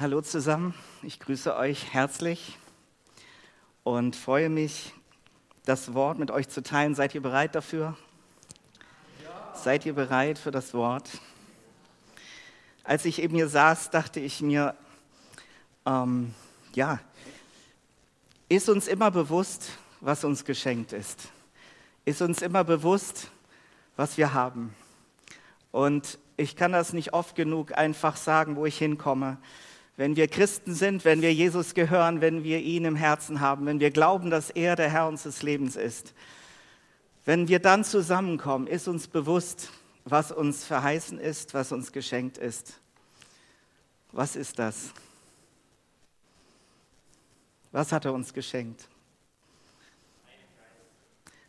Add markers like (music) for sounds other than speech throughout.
Hallo zusammen, ich grüße euch herzlich und freue mich, das Wort mit euch zu teilen. Seid ihr bereit dafür? Ja. Seid ihr bereit für das Wort? Als ich eben hier saß, dachte ich mir, ähm, ja, ist uns immer bewusst, was uns geschenkt ist? Ist uns immer bewusst, was wir haben? Und ich kann das nicht oft genug einfach sagen, wo ich hinkomme. Wenn wir Christen sind, wenn wir Jesus gehören, wenn wir ihn im Herzen haben, wenn wir glauben, dass er der Herr unseres Lebens ist, wenn wir dann zusammenkommen, ist uns bewusst, was uns verheißen ist, was uns geschenkt ist. Was ist das? Was hat er uns geschenkt?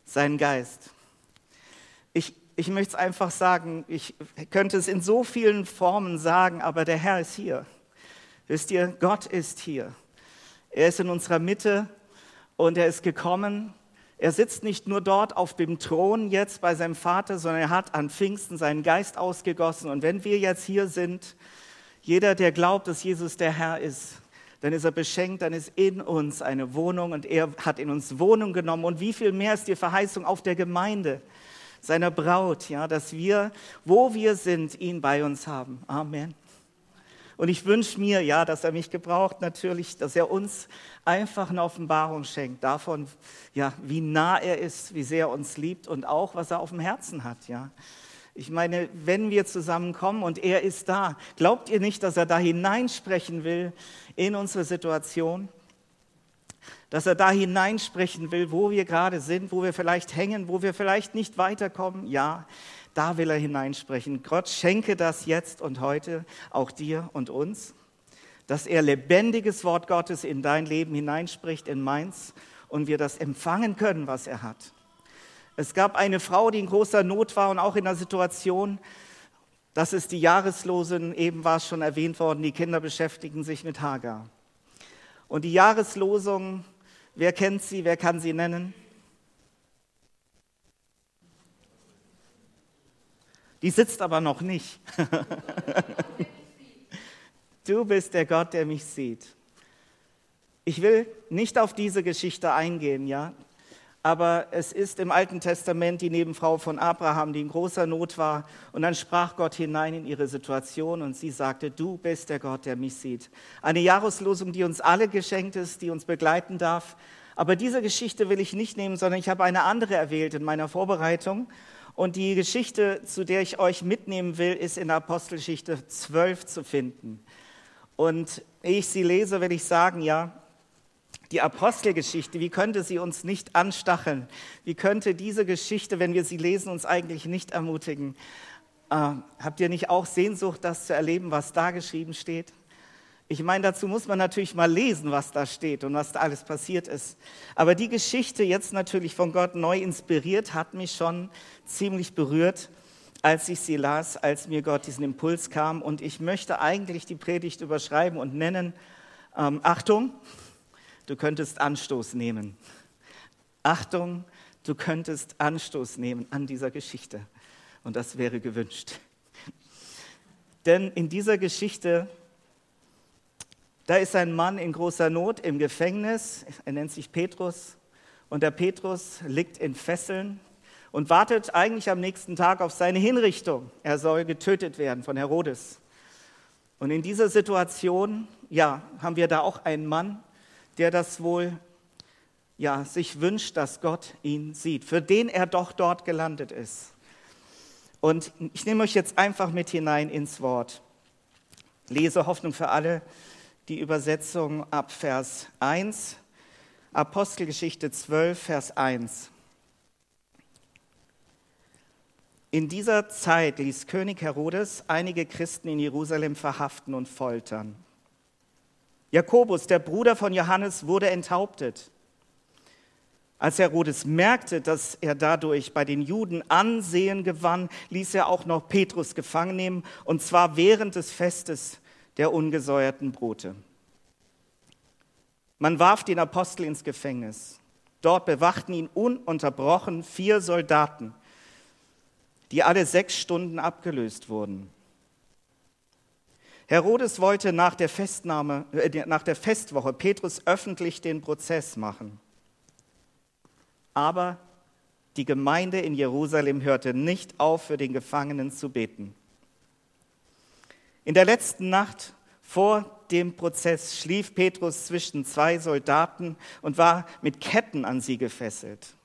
Sein Geist. Ich, ich möchte es einfach sagen, ich könnte es in so vielen Formen sagen, aber der Herr ist hier. Wisst ihr, Gott ist hier. Er ist in unserer Mitte und er ist gekommen. Er sitzt nicht nur dort auf dem Thron jetzt bei seinem Vater, sondern er hat an Pfingsten seinen Geist ausgegossen. Und wenn wir jetzt hier sind, jeder, der glaubt, dass Jesus der Herr ist, dann ist er beschenkt, dann ist in uns eine Wohnung und er hat in uns Wohnung genommen. Und wie viel mehr ist die Verheißung auf der Gemeinde, seiner Braut, ja, dass wir, wo wir sind, ihn bei uns haben. Amen. Und ich wünsche mir, ja, dass er mich gebraucht, natürlich, dass er uns einfach eine Offenbarung schenkt davon, ja, wie nah er ist, wie sehr er uns liebt und auch, was er auf dem Herzen hat, ja. Ich meine, wenn wir zusammenkommen und er ist da, glaubt ihr nicht, dass er da hineinsprechen will in unsere Situation? Dass er da hineinsprechen will, wo wir gerade sind, wo wir vielleicht hängen, wo wir vielleicht nicht weiterkommen? Ja, da will er hineinsprechen. Gott schenke das jetzt und heute auch dir und uns, dass er lebendiges Wort Gottes in dein Leben hineinspricht, in meins, und wir das empfangen können, was er hat. Es gab eine Frau, die in großer Not war und auch in einer Situation, das ist die Jahreslosen, eben war es schon erwähnt worden, die Kinder beschäftigen sich mit Hagar. Und die Jahreslosung, wer kennt sie, wer kann sie nennen? Die sitzt aber noch nicht. (laughs) du bist der Gott, der mich sieht. Ich will nicht auf diese Geschichte eingehen, ja, aber es ist im Alten Testament die Nebenfrau von Abraham, die in großer Not war. Und dann sprach Gott hinein in ihre Situation und sie sagte, du bist der Gott, der mich sieht. Eine Jahreslosung, die uns alle geschenkt ist, die uns begleiten darf. Aber diese Geschichte will ich nicht nehmen, sondern ich habe eine andere erwählt in meiner Vorbereitung. Und die Geschichte, zu der ich euch mitnehmen will, ist in der Apostelgeschichte 12 zu finden. Und ich sie lese, will ich sagen, ja, die Apostelgeschichte, wie könnte sie uns nicht anstacheln? Wie könnte diese Geschichte, wenn wir sie lesen, uns eigentlich nicht ermutigen? Äh, habt ihr nicht auch Sehnsucht, das zu erleben, was da geschrieben steht? Ich meine, dazu muss man natürlich mal lesen, was da steht und was da alles passiert ist. Aber die Geschichte, jetzt natürlich von Gott neu inspiriert, hat mich schon ziemlich berührt, als ich sie las, als mir Gott diesen Impuls kam. Und ich möchte eigentlich die Predigt überschreiben und nennen, ähm, Achtung, du könntest Anstoß nehmen. Achtung, du könntest Anstoß nehmen an dieser Geschichte. Und das wäre gewünscht. Denn in dieser Geschichte da ist ein Mann in großer Not im Gefängnis, er nennt sich Petrus, und der Petrus liegt in Fesseln und wartet eigentlich am nächsten Tag auf seine Hinrichtung. Er soll getötet werden von Herodes. Und in dieser Situation, ja, haben wir da auch einen Mann, der das wohl, ja, sich wünscht, dass Gott ihn sieht, für den er doch dort gelandet ist. Und ich nehme euch jetzt einfach mit hinein ins Wort. Lese Hoffnung für alle, die Übersetzung ab Vers 1, Apostelgeschichte 12, Vers 1. In dieser Zeit ließ König Herodes einige Christen in Jerusalem verhaften und foltern. Jakobus, der Bruder von Johannes, wurde enthauptet. Als Herodes merkte, dass er dadurch bei den Juden Ansehen gewann, ließ er auch noch Petrus gefangen nehmen, und zwar während des Festes der ungesäuerten Brote. Man warf den Apostel ins Gefängnis. Dort bewachten ihn ununterbrochen vier Soldaten, die alle sechs Stunden abgelöst wurden. Herodes wollte nach der, Festnahme, äh, nach der Festwoche Petrus öffentlich den Prozess machen. Aber die Gemeinde in Jerusalem hörte nicht auf, für den Gefangenen zu beten. In der letzten Nacht vor dem Prozess schlief Petrus zwischen zwei Soldaten und war mit Ketten an sie gefesselt.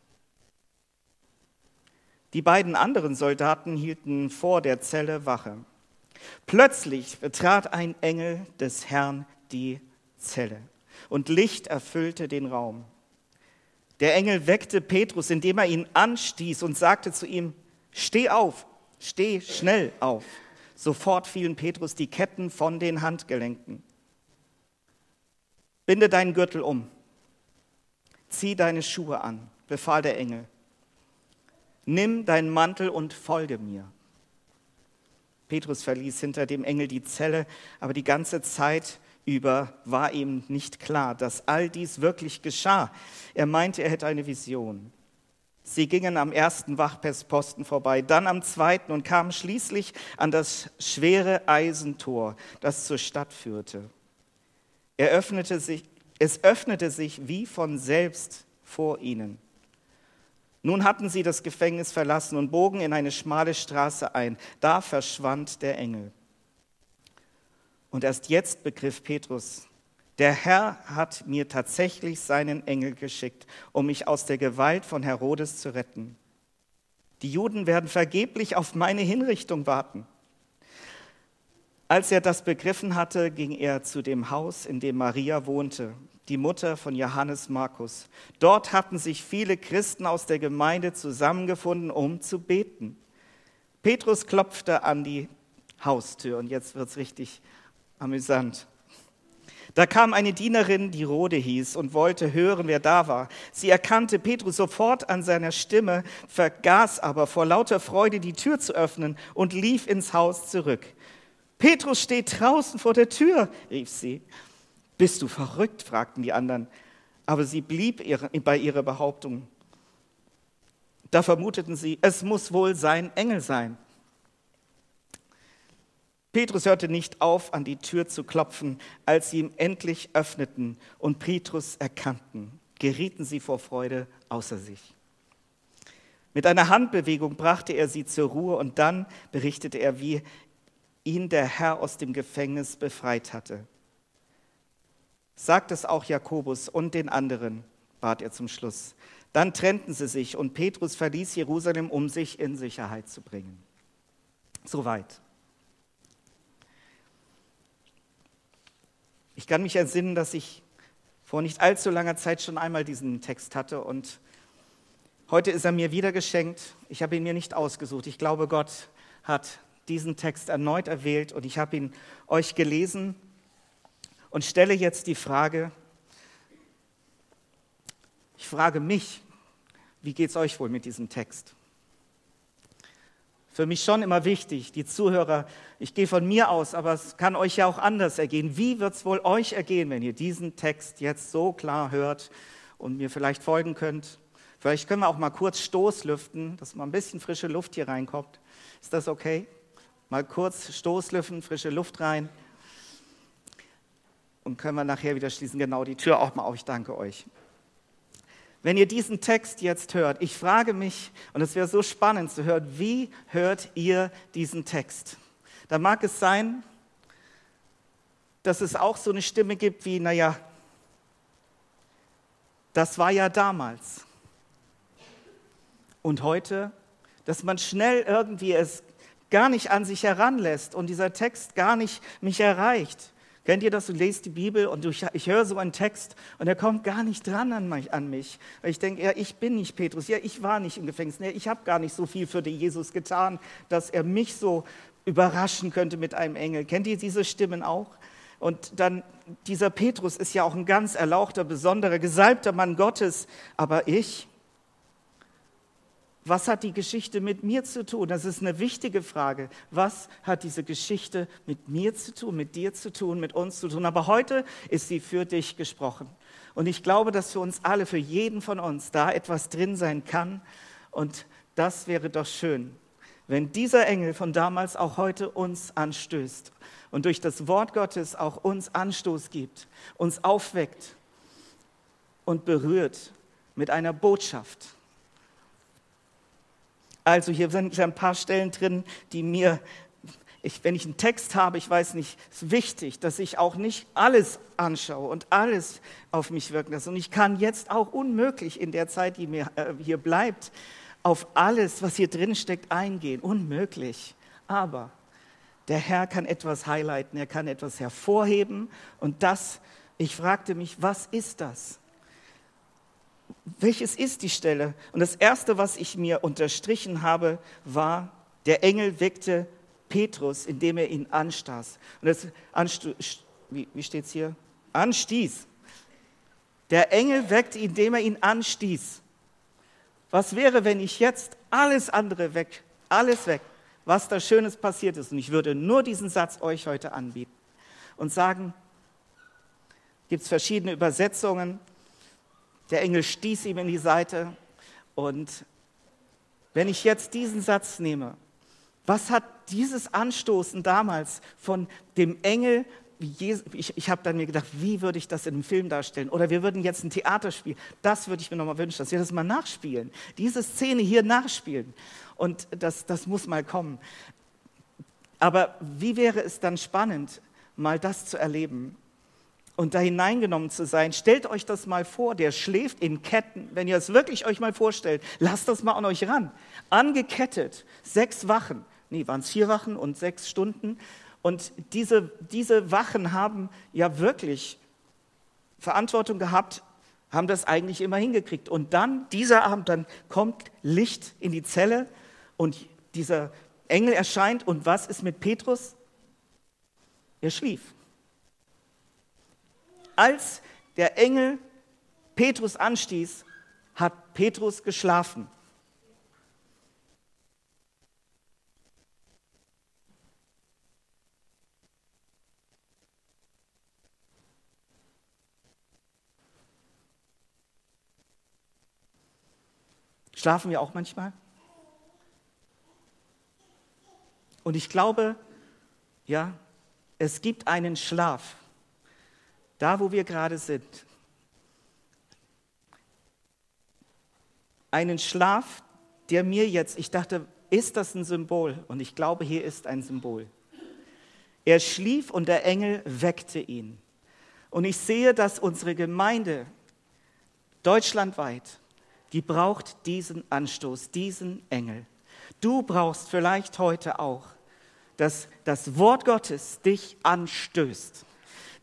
Die beiden anderen Soldaten hielten vor der Zelle Wache. Plötzlich betrat ein Engel des Herrn die Zelle und Licht erfüllte den Raum. Der Engel weckte Petrus, indem er ihn anstieß und sagte zu ihm, steh auf, steh schnell auf. Sofort fielen Petrus die Ketten von den Handgelenken. Binde deinen Gürtel um, zieh deine Schuhe an, befahl der Engel. Nimm deinen Mantel und folge mir. Petrus verließ hinter dem Engel die Zelle, aber die ganze Zeit über war ihm nicht klar, dass all dies wirklich geschah. Er meinte, er hätte eine Vision. Sie gingen am ersten Wachposten vorbei, dann am zweiten und kamen schließlich an das schwere Eisentor, das zur Stadt führte. Er öffnete sich, es öffnete sich wie von selbst vor ihnen. Nun hatten sie das Gefängnis verlassen und bogen in eine schmale Straße ein. Da verschwand der Engel. Und erst jetzt begriff Petrus, der Herr hat mir tatsächlich seinen Engel geschickt, um mich aus der Gewalt von Herodes zu retten. Die Juden werden vergeblich auf meine Hinrichtung warten. Als er das begriffen hatte, ging er zu dem Haus, in dem Maria wohnte, die Mutter von Johannes Markus. Dort hatten sich viele Christen aus der Gemeinde zusammengefunden, um zu beten. Petrus klopfte an die Haustür und jetzt wird es richtig amüsant. Da kam eine Dienerin, die Rode hieß, und wollte hören, wer da war. Sie erkannte Petrus sofort an seiner Stimme, vergaß aber vor lauter Freude die Tür zu öffnen und lief ins Haus zurück. Petrus steht draußen vor der Tür, rief sie. Bist du verrückt? fragten die anderen. Aber sie blieb bei ihrer Behauptung. Da vermuteten sie, es muss wohl sein Engel sein. Petrus hörte nicht auf, an die Tür zu klopfen. Als sie ihm endlich öffneten und Petrus erkannten, gerieten sie vor Freude außer sich. Mit einer Handbewegung brachte er sie zur Ruhe und dann berichtete er, wie ihn der Herr aus dem Gefängnis befreit hatte. Sagt es auch Jakobus und den anderen, bat er zum Schluss. Dann trennten sie sich und Petrus verließ Jerusalem, um sich in Sicherheit zu bringen. Soweit. Ich kann mich entsinnen, dass ich vor nicht allzu langer Zeit schon einmal diesen Text hatte und heute ist er mir wieder geschenkt. Ich habe ihn mir nicht ausgesucht. Ich glaube, Gott hat diesen Text erneut erwählt und ich habe ihn euch gelesen und stelle jetzt die Frage, ich frage mich, wie geht es euch wohl mit diesem Text? Für mich schon immer wichtig, die Zuhörer, ich gehe von mir aus, aber es kann euch ja auch anders ergehen. Wie wird es wohl euch ergehen, wenn ihr diesen Text jetzt so klar hört und mir vielleicht folgen könnt? Vielleicht können wir auch mal kurz Stoßlüften, dass mal ein bisschen frische Luft hier reinkommt. Ist das okay? Mal kurz Stoßlüften, frische Luft rein. Und können wir nachher wieder schließen. Genau, die Tür auch mal auf. Ich danke euch. Wenn ihr diesen Text jetzt hört, ich frage mich, und es wäre so spannend zu hören, wie hört ihr diesen Text? Da mag es sein, dass es auch so eine Stimme gibt wie, naja, das war ja damals. Und heute, dass man schnell irgendwie es gar nicht an sich heranlässt und dieser Text gar nicht mich erreicht. Kennt ihr das? Du lest die Bibel und du, ich höre so einen Text und er kommt gar nicht dran an mich. An mich. Weil ich denke, ja, ich bin nicht Petrus, ja, ich war nicht im Gefängnis, ja, ich habe gar nicht so viel für den Jesus getan, dass er mich so überraschen könnte mit einem Engel. Kennt ihr diese Stimmen auch? Und dann, dieser Petrus ist ja auch ein ganz erlauchter, besonderer, gesalbter Mann Gottes, aber ich, was hat die Geschichte mit mir zu tun? Das ist eine wichtige Frage. Was hat diese Geschichte mit mir zu tun, mit dir zu tun, mit uns zu tun? Aber heute ist sie für dich gesprochen. Und ich glaube, dass für uns alle, für jeden von uns da etwas drin sein kann. Und das wäre doch schön, wenn dieser Engel von damals auch heute uns anstößt und durch das Wort Gottes auch uns Anstoß gibt, uns aufweckt und berührt mit einer Botschaft. Also hier sind ein paar Stellen drin, die mir, ich, wenn ich einen Text habe, ich weiß nicht, ist wichtig, dass ich auch nicht alles anschaue und alles auf mich wirken lasse. Und ich kann jetzt auch unmöglich in der Zeit, die mir äh, hier bleibt, auf alles, was hier drin steckt, eingehen. Unmöglich. Aber der Herr kann etwas highlighten, er kann etwas hervorheben. Und das, ich fragte mich, was ist das? Welches ist die Stelle? Und das Erste, was ich mir unterstrichen habe, war, der Engel weckte Petrus, indem er ihn anstieß. Und das wie, wie steht es hier? Anstieß. Der Engel weckte, indem er ihn anstieß. Was wäre, wenn ich jetzt alles andere weg, alles weg, was da Schönes passiert ist, und ich würde nur diesen Satz euch heute anbieten und sagen, gibt es verschiedene Übersetzungen, der Engel stieß ihm in die Seite und wenn ich jetzt diesen Satz nehme, was hat dieses Anstoßen damals von dem Engel ich, ich habe dann mir gedacht, wie würde ich das in einem Film darstellen? Oder wir würden jetzt ein Theater spielen. Das würde ich mir nochmal wünschen, dass wir das mal nachspielen. Diese Szene hier nachspielen. Und das, das muss mal kommen. Aber wie wäre es dann spannend, mal das zu erleben und da hineingenommen zu sein? Stellt euch das mal vor, der schläft in Ketten. Wenn ihr es wirklich euch mal vorstellt, lasst das mal an euch ran. Angekettet, sechs Wachen. Nee, waren es vier Wachen und sechs Stunden und diese, diese Wachen haben ja wirklich Verantwortung gehabt, haben das eigentlich immer hingekriegt. Und dann, dieser Abend, dann kommt Licht in die Zelle und dieser Engel erscheint. Und was ist mit Petrus? Er schlief. Als der Engel Petrus anstieß, hat Petrus geschlafen. Schlafen wir auch manchmal? Und ich glaube, ja, es gibt einen Schlaf, da wo wir gerade sind. Einen Schlaf, der mir jetzt, ich dachte, ist das ein Symbol? Und ich glaube, hier ist ein Symbol. Er schlief und der Engel weckte ihn. Und ich sehe, dass unsere Gemeinde deutschlandweit die braucht diesen Anstoß, diesen Engel. Du brauchst vielleicht heute auch, dass das Wort Gottes dich anstößt,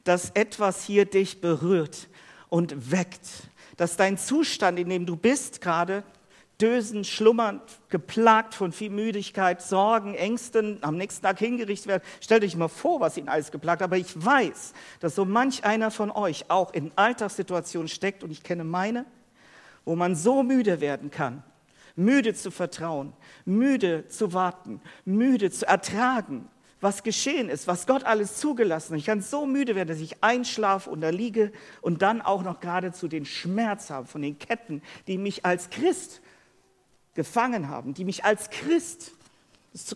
dass etwas hier dich berührt und weckt, dass dein Zustand, in dem du bist gerade, dösend, schlummernd, geplagt von viel Müdigkeit, Sorgen, Ängsten, am nächsten Tag hingerichtet werden. Stellt euch mal vor, was ihn alles geplagt hat. Aber ich weiß, dass so manch einer von euch auch in Alltagssituationen steckt und ich kenne meine wo man so müde werden kann, müde zu vertrauen, müde zu warten, müde zu ertragen, was geschehen ist, was Gott alles zugelassen hat. Ich kann so müde werden, dass ich einschlafe und da liege und dann auch noch geradezu den Schmerz habe von den Ketten, die mich als Christ gefangen haben, die mich als Christ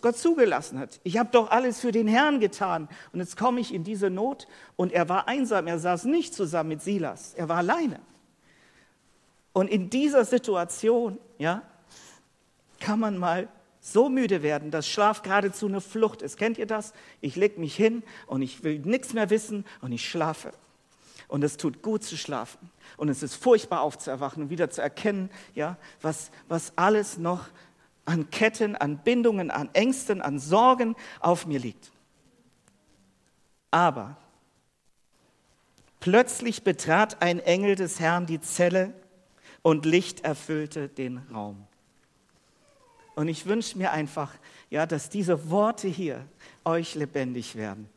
Gott zugelassen hat. Ich habe doch alles für den Herrn getan und jetzt komme ich in diese Not und er war einsam, er saß nicht zusammen mit Silas, er war alleine. Und in dieser Situation, ja, kann man mal so müde werden, dass Schlaf geradezu eine Flucht ist. Kennt ihr das? Ich lege mich hin und ich will nichts mehr wissen und ich schlafe. Und es tut gut zu schlafen. Und es ist furchtbar aufzuerwachen und wieder zu erkennen, ja, was, was alles noch an Ketten, an Bindungen, an Ängsten, an Sorgen auf mir liegt. Aber plötzlich betrat ein Engel des Herrn die Zelle und Licht erfüllte den Raum. Und ich wünsche mir einfach, ja, dass diese Worte hier euch lebendig werden.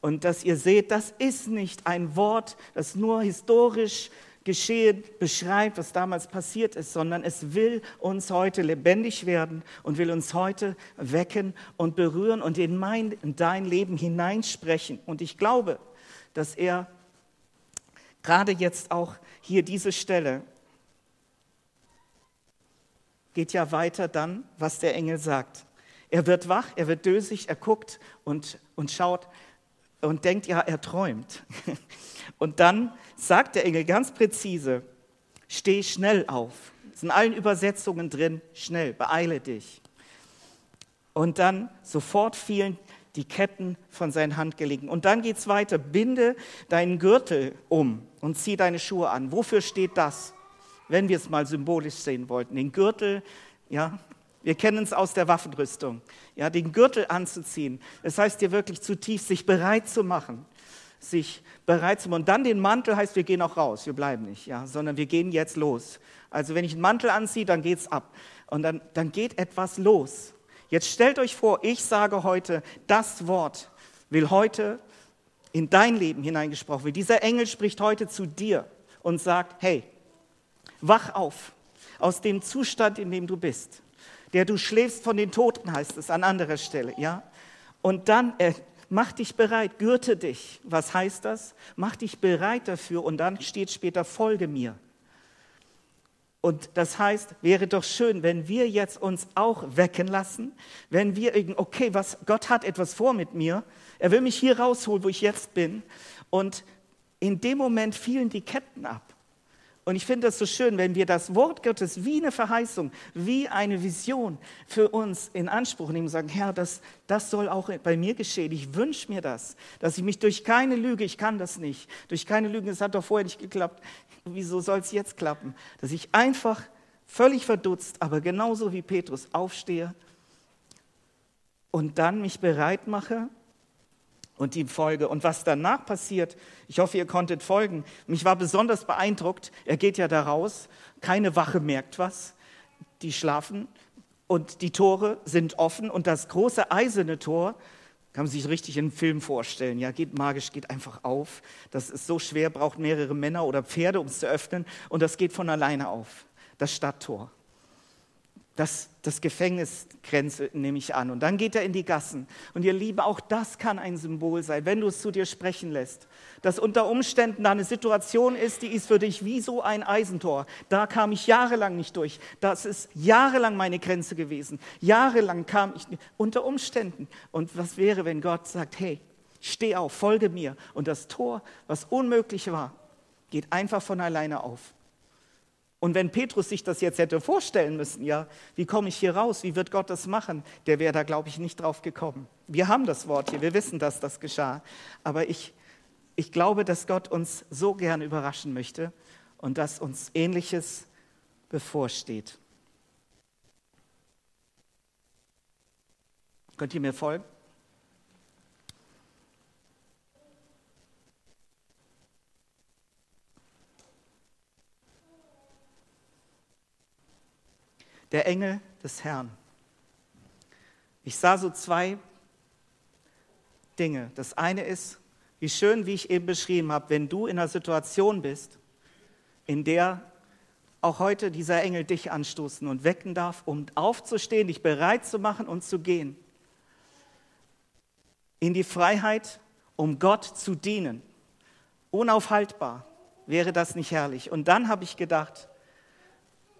Und dass ihr seht, das ist nicht ein Wort, das nur historisch geschehen beschreibt, was damals passiert ist, sondern es will uns heute lebendig werden und will uns heute wecken und berühren und in, mein, in dein Leben hineinsprechen. Und ich glaube, dass er gerade jetzt auch hier diese Stelle geht ja weiter dann, was der Engel sagt. Er wird wach, er wird dösig, er guckt und, und schaut und denkt, ja, er träumt. (laughs) Und dann sagt der Engel ganz präzise, steh schnell auf. Sind in allen Übersetzungen drin, schnell, beeile dich. Und dann sofort fielen die Ketten von seinen Handgelenken. Und dann geht es weiter, binde deinen Gürtel um und zieh deine Schuhe an. Wofür steht das? Wenn wir es mal symbolisch sehen wollten. Den Gürtel, ja, wir kennen es aus der Waffenrüstung. Ja, den Gürtel anzuziehen. Das heißt dir wirklich zutiefst, sich bereit zu machen. Sich bereit zu machen. Und dann den Mantel heißt, wir gehen auch raus. Wir bleiben nicht, ja, sondern wir gehen jetzt los. Also wenn ich einen Mantel anziehe, dann geht es ab. Und dann, dann geht etwas los. Jetzt stellt euch vor, ich sage heute, das Wort will heute in dein Leben hineingesprochen werden. Dieser Engel spricht heute zu dir und sagt, hey, wach auf aus dem Zustand, in dem du bist der du schläfst von den Toten, heißt es an anderer Stelle, ja. Und dann äh, mach dich bereit, gürte dich. Was heißt das? Mach dich bereit dafür und dann steht später, folge mir. Und das heißt, wäre doch schön, wenn wir jetzt uns auch wecken lassen, wenn wir, okay, was, Gott hat etwas vor mit mir, er will mich hier rausholen, wo ich jetzt bin. Und in dem Moment fielen die Ketten ab. Und ich finde es so schön, wenn wir das Wort Gottes wie eine Verheißung, wie eine Vision für uns in Anspruch nehmen und sagen, Herr, das, das soll auch bei mir geschehen. Ich wünsche mir das, dass ich mich durch keine Lüge, ich kann das nicht, durch keine Lüge, es hat doch vorher nicht geklappt, wieso soll es jetzt klappen? Dass ich einfach völlig verdutzt, aber genauso wie Petrus aufstehe und dann mich bereit mache und die Folge. Und was danach passiert, ich hoffe, ihr konntet folgen. Mich war besonders beeindruckt, er geht ja da raus, keine Wache merkt was, die schlafen und die Tore sind offen und das große eiserne Tor, kann man sich richtig in einem Film vorstellen, ja, geht magisch, geht einfach auf. Das ist so schwer, braucht mehrere Männer oder Pferde, um es zu öffnen und das geht von alleine auf, das Stadttor das, das Gefängnisgrenze nehme ich an. Und dann geht er in die Gassen. Und ihr Liebe, auch das kann ein Symbol sein, wenn du es zu dir sprechen lässt. Dass unter Umständen da eine Situation ist, die ist für dich wie so ein Eisentor. Da kam ich jahrelang nicht durch. Das ist jahrelang meine Grenze gewesen. Jahrelang kam ich unter Umständen. Und was wäre, wenn Gott sagt, hey, steh auf, folge mir. Und das Tor, was unmöglich war, geht einfach von alleine auf. Und wenn Petrus sich das jetzt hätte vorstellen müssen, ja, wie komme ich hier raus, wie wird Gott das machen, der wäre da, glaube ich, nicht drauf gekommen. Wir haben das Wort hier, wir wissen, dass das geschah. Aber ich, ich glaube, dass Gott uns so gern überraschen möchte und dass uns Ähnliches bevorsteht. Könnt ihr mir folgen? Der Engel des Herrn. Ich sah so zwei Dinge. Das eine ist, wie schön, wie ich eben beschrieben habe, wenn du in einer Situation bist, in der auch heute dieser Engel dich anstoßen und wecken darf, um aufzustehen, dich bereit zu machen und zu gehen. In die Freiheit, um Gott zu dienen. Unaufhaltbar. Wäre das nicht herrlich? Und dann habe ich gedacht,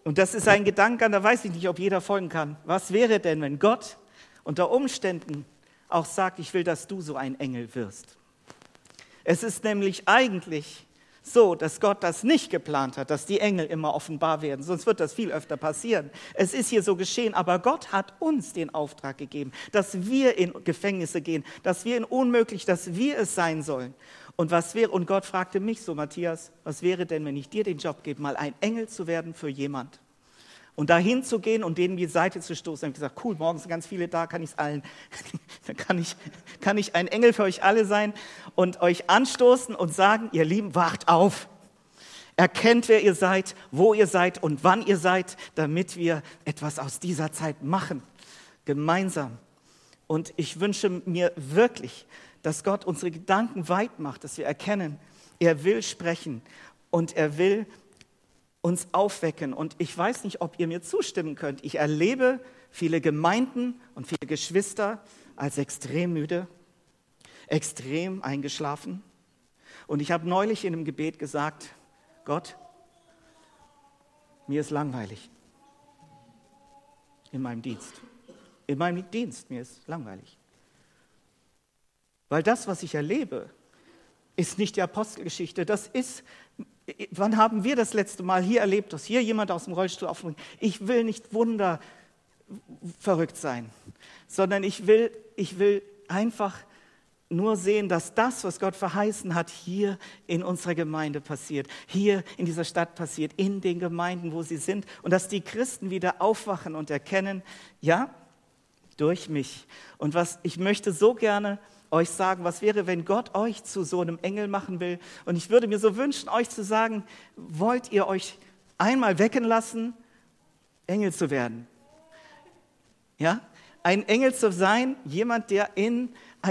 und das ist ein Gedanke, da weiß ich nicht, ob jeder folgen kann. Was wäre denn, wenn Gott unter Umständen auch sagt, ich will, dass du so ein Engel wirst? Es ist nämlich eigentlich so, dass Gott das nicht geplant hat, dass die Engel immer offenbar werden, sonst wird das viel öfter passieren. Es ist hier so geschehen, aber Gott hat uns den Auftrag gegeben, dass wir in Gefängnisse gehen, dass wir in Unmöglich, dass wir es sein sollen. Und was wäre, und Gott fragte mich so, Matthias, was wäre denn, wenn ich dir den Job gebe, mal ein Engel zu werden für jemand? Und dahin zu gehen und denen die Seite zu stoßen. Ich habe gesagt, cool, morgen sind ganz viele da, kann ich allen, (laughs) dann kann ich, kann ich ein Engel für euch alle sein und euch anstoßen und sagen, ihr Lieben, wacht auf. Erkennt, wer ihr seid, wo ihr seid und wann ihr seid, damit wir etwas aus dieser Zeit machen. Gemeinsam. Und ich wünsche mir wirklich, dass Gott unsere Gedanken weit macht, dass wir erkennen, er will sprechen und er will uns aufwecken. Und ich weiß nicht, ob ihr mir zustimmen könnt. Ich erlebe viele Gemeinden und viele Geschwister als extrem müde, extrem eingeschlafen. Und ich habe neulich in einem Gebet gesagt, Gott, mir ist langweilig in meinem Dienst. in meinem Dienst. Mir ist langweilig. Weil das, was ich erlebe, ist nicht die Apostelgeschichte. Das ist, wann haben wir das letzte Mal hier erlebt, dass hier jemand aus dem Rollstuhl aufspringt? Ich will nicht Wunder verrückt sein, sondern ich will, ich will einfach nur sehen, dass das, was Gott verheißen hat, hier in unserer Gemeinde passiert, hier in dieser Stadt passiert, in den Gemeinden, wo sie sind und dass die Christen wieder aufwachen und erkennen, ja, durch mich. Und was ich möchte so gerne euch sagen, was wäre, wenn Gott euch zu so einem Engel machen will? Und ich würde mir so wünschen, euch zu sagen, wollt ihr euch einmal wecken lassen, Engel zu werden? Ja? Ein Engel zu sein, jemand, der in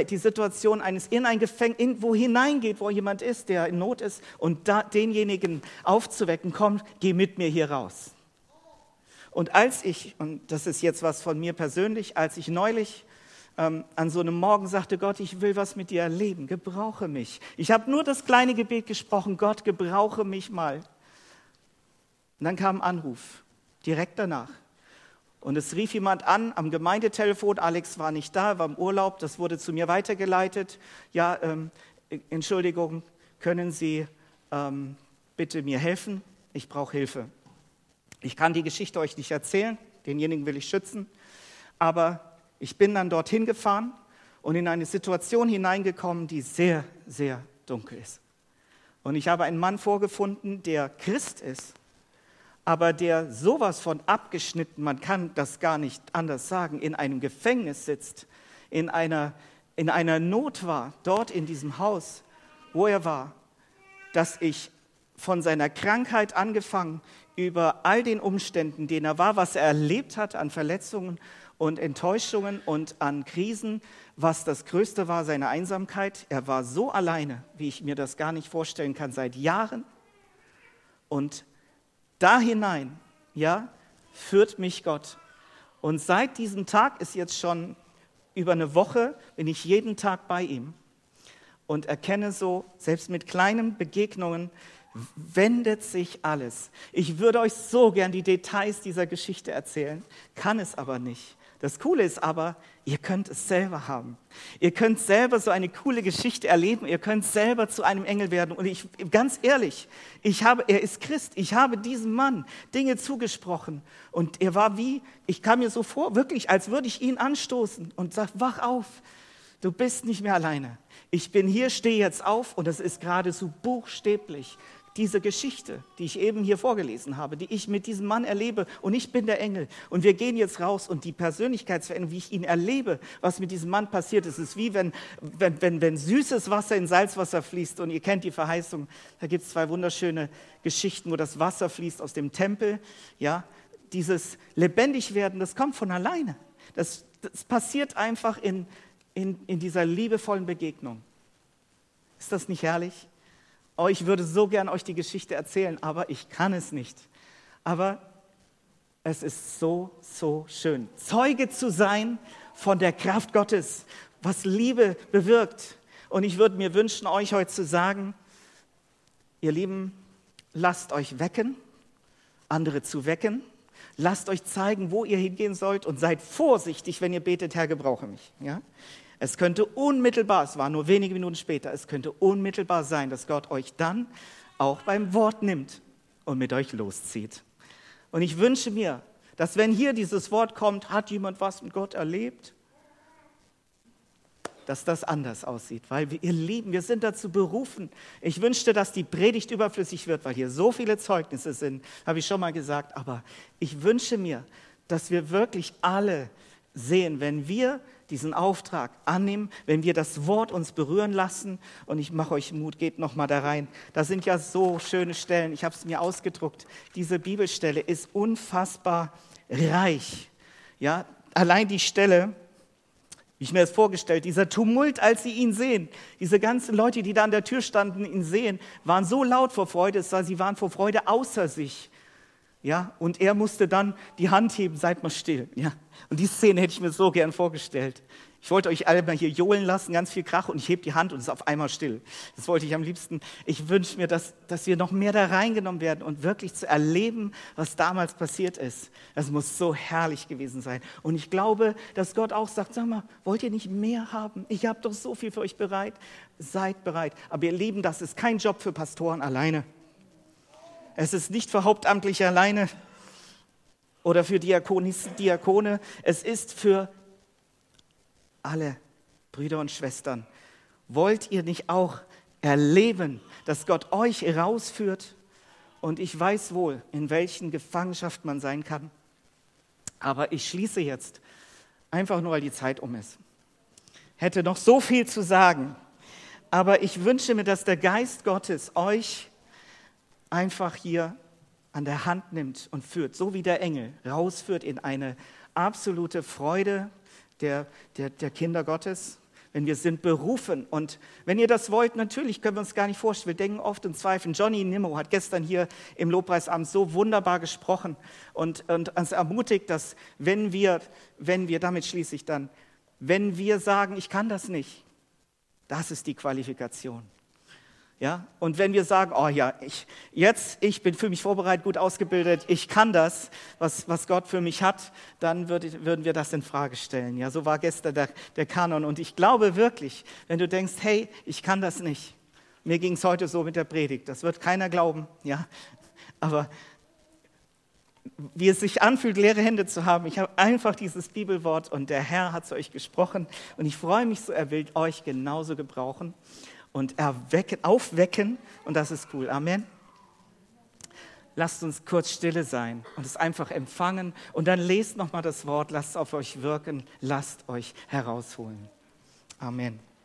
die Situation eines in ein Gefängnis, wo hineingeht, wo jemand ist, der in Not ist, und da, denjenigen aufzuwecken, komm, geh mit mir hier raus. Und als ich, und das ist jetzt was von mir persönlich, als ich neulich ähm, an so einem Morgen sagte, Gott, ich will was mit dir erleben, gebrauche mich. Ich habe nur das kleine Gebet gesprochen, Gott, gebrauche mich mal. Und dann kam ein Anruf, direkt danach. Und es rief jemand an am Gemeindetelefon, Alex war nicht da, war im Urlaub, das wurde zu mir weitergeleitet. Ja, ähm, Entschuldigung, können Sie ähm, bitte mir helfen? Ich brauche Hilfe. Ich kann die Geschichte euch nicht erzählen, denjenigen will ich schützen, aber ich bin dann dorthin gefahren und in eine Situation hineingekommen, die sehr, sehr dunkel ist. Und ich habe einen Mann vorgefunden, der Christ ist aber der sowas von abgeschnitten, man kann das gar nicht anders sagen, in einem Gefängnis sitzt, in einer, in einer Not war, dort in diesem Haus, wo er war, dass ich von seiner Krankheit angefangen über all den Umständen, denen er war, was er erlebt hat an Verletzungen und Enttäuschungen und an Krisen, was das Größte war, seine Einsamkeit. Er war so alleine, wie ich mir das gar nicht vorstellen kann, seit Jahren. Und da hinein, ja, führt mich Gott. Und seit diesem Tag ist jetzt schon über eine Woche, bin ich jeden Tag bei ihm und erkenne so, selbst mit kleinen Begegnungen, wendet sich alles. Ich würde euch so gern die Details dieser Geschichte erzählen, kann es aber nicht. Das Coole ist aber, ihr könnt es selber haben. Ihr könnt selber so eine coole Geschichte erleben. Ihr könnt selber zu einem Engel werden. Und ich, ganz ehrlich, ich habe, er ist Christ. Ich habe diesem Mann Dinge zugesprochen. Und er war wie, ich kam mir so vor, wirklich, als würde ich ihn anstoßen und sage, wach auf. Du bist nicht mehr alleine. Ich bin hier, stehe jetzt auf und das ist gerade so buchstäblich diese Geschichte, die ich eben hier vorgelesen habe, die ich mit diesem Mann erlebe und ich bin der Engel und wir gehen jetzt raus und die Persönlichkeitsveränderung, wie ich ihn erlebe, was mit diesem Mann passiert ist, ist wie wenn, wenn, wenn, wenn süßes Wasser in Salzwasser fließt und ihr kennt die Verheißung, da gibt es zwei wunderschöne Geschichten, wo das Wasser fließt aus dem Tempel, ja, dieses Lebendigwerden, das kommt von alleine, das, das passiert einfach in, in, in dieser liebevollen Begegnung. Ist das nicht herrlich? Oh, ich würde so gern euch die Geschichte erzählen, aber ich kann es nicht. Aber es ist so, so schön, Zeuge zu sein von der Kraft Gottes, was Liebe bewirkt. Und ich würde mir wünschen, euch heute zu sagen, ihr Lieben, lasst euch wecken, andere zu wecken. Lasst euch zeigen, wo ihr hingehen sollt und seid vorsichtig, wenn ihr betet, Herr, gebrauche mich. Ja? Es könnte unmittelbar, es war nur wenige Minuten später, es könnte unmittelbar sein, dass Gott euch dann auch beim Wort nimmt und mit euch loszieht. Und ich wünsche mir, dass wenn hier dieses Wort kommt, hat jemand was mit Gott erlebt, dass das anders aussieht, weil wir, ihr Lieben, wir sind dazu berufen. Ich wünschte, dass die Predigt überflüssig wird, weil hier so viele Zeugnisse sind, habe ich schon mal gesagt, aber ich wünsche mir, dass wir wirklich alle sehen, wenn wir diesen Auftrag annehmen, wenn wir das Wort uns berühren lassen. Und ich mache euch Mut, geht noch mal da rein. Da sind ja so schöne Stellen. Ich habe es mir ausgedruckt. Diese Bibelstelle ist unfassbar reich. Ja, allein die Stelle, wie ich mir das vorgestellt, dieser Tumult, als sie ihn sehen, diese ganzen Leute, die da an der Tür standen, ihn sehen, waren so laut vor Freude, es war, sie waren vor Freude außer sich. Ja, und er musste dann die Hand heben, seid mal still. Ja, und die Szene hätte ich mir so gern vorgestellt. Ich wollte euch alle mal hier johlen lassen, ganz viel Krach, und ich hebe die Hand und es ist auf einmal still. Das wollte ich am liebsten. Ich wünsche mir, dass, dass wir noch mehr da reingenommen werden und wirklich zu erleben, was damals passiert ist. Das muss so herrlich gewesen sein. Und ich glaube, dass Gott auch sagt, sag mal, wollt ihr nicht mehr haben? Ich habe doch so viel für euch bereit. Seid bereit. Aber ihr Lieben, das ist kein Job für Pastoren alleine. Es ist nicht für Hauptamtliche alleine oder für Diakonisten, Diakone. Es ist für alle Brüder und Schwestern, wollt ihr nicht auch erleben, dass Gott euch herausführt? Und ich weiß wohl, in welchen Gefangenschaft man sein kann. Aber ich schließe jetzt, einfach nur weil die Zeit um ist. Hätte noch so viel zu sagen, aber ich wünsche mir, dass der Geist Gottes euch einfach hier an der Hand nimmt und führt, so wie der Engel rausführt in eine absolute Freude der, der, der Kinder Gottes, wenn wir sind berufen. Und wenn ihr das wollt, natürlich können wir uns gar nicht vorstellen. Wir denken oft und zweifeln. Johnny Nimmo hat gestern hier im Lobpreisabend so wunderbar gesprochen und, und uns ermutigt, dass wenn wir, wenn wir, damit schließe ich dann, wenn wir sagen, ich kann das nicht, das ist die Qualifikation. Ja? Und wenn wir sagen, oh ja, ich, jetzt, ich bin für mich vorbereitet, gut ausgebildet, ich kann das, was, was Gott für mich hat, dann würde, würden wir das in Frage stellen. Ja, so war gestern der, der Kanon. Und ich glaube wirklich, wenn du denkst, hey, ich kann das nicht. Mir ging es heute so mit der Predigt. Das wird keiner glauben. Ja, aber wie es sich anfühlt, leere Hände zu haben. Ich habe einfach dieses Bibelwort und der Herr hat zu euch gesprochen. Und ich freue mich so, er will euch genauso gebrauchen und erwecken, aufwecken. Und das ist cool. Amen. Lasst uns kurz stille sein und es einfach empfangen. Und dann lest nochmal das Wort, lasst es auf euch wirken, lasst euch herausholen. Amen.